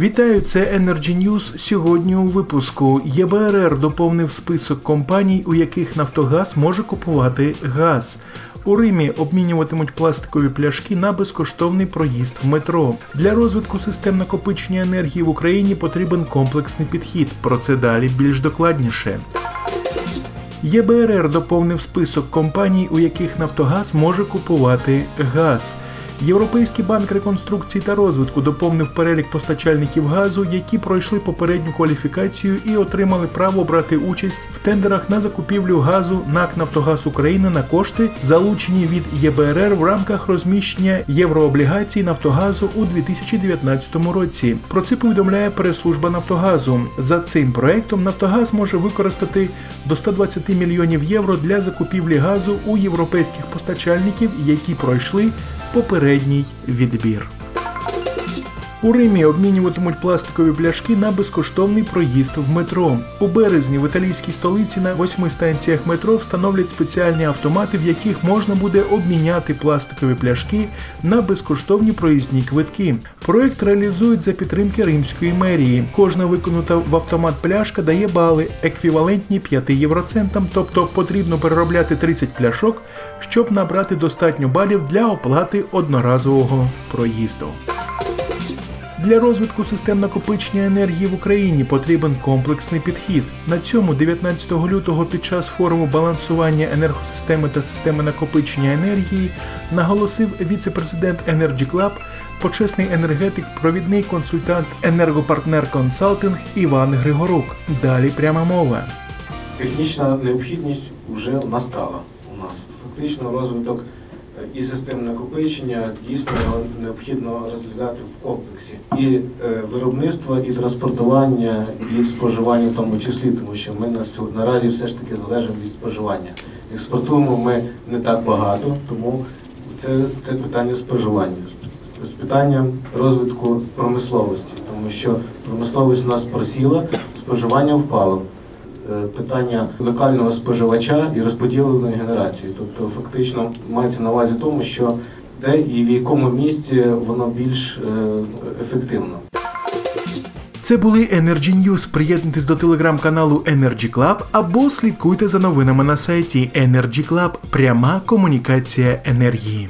Вітаю, це Energy News. Сьогодні у випуску ЄБРР доповнив список компаній, у яких Нафтогаз може купувати газ. У Римі обмінюватимуть пластикові пляшки на безкоштовний проїзд в метро. Для розвитку систем накопичення енергії в Україні потрібен комплексний підхід. Про це далі більш докладніше. ЄБРР доповнив список компаній, у яких Нафтогаз може купувати газ. Європейський банк реконструкції та розвитку доповнив перелік постачальників газу, які пройшли попередню кваліфікацію і отримали право брати участь в тендерах на закупівлю газу НАК Нафтогаз України на кошти, залучені від ЄБРР в рамках розміщення єврооблігацій Нафтогазу у 2019 році. Про це повідомляє прес-служба Нафтогазу. За цим проектом Нафтогаз може використати до 120 мільйонів євро для закупівлі газу у європейських постачальників, які пройшли попередній відбір. У Римі обмінюватимуть пластикові пляшки на безкоштовний проїзд в метро. У березні в італійській столиці на восьми станціях метро встановлять спеціальні автомати, в яких можна буде обміняти пластикові пляшки на безкоштовні проїзні квитки. Проект реалізують за підтримки римської мерії. Кожна виконута в автомат пляшка дає бали, еквівалентні 5 євроцентам, тобто потрібно переробляти 30 пляшок, щоб набрати достатньо балів для оплати одноразового проїзду. Для розвитку систем накопичення енергії в Україні потрібен комплексний підхід. На цьому 19 лютого під час форуму балансування енергосистеми та системи накопичення енергії наголосив віце-президент Energy Club, почесний енергетик, провідний консультант енергопартнер консалтинг Іван Григорук. Далі пряма мова. Технічна необхідність вже настала у нас. Фактично розвиток і систем накопичення дійсно необхідно розглядати в комплексі. І е, виробництво, і транспортування, і споживання в тому числі, тому що ми наразі все ж таки залежимо від споживання. Експортуємо ми не так багато, тому це, це питання споживання. З питанням розвитку промисловості, тому що промисловість у нас просіла, споживання впало. Е, Питання локального споживача і розподіленої генерації. Тобто, фактично мається на увазі тому, що де і в якому місці воно більш е, ефективно. Це були Energy News. Приєднуйтесь до телеграм-каналу Energy Club або слідкуйте за новинами на сайті Energy Club. Пряма комунікація енергії.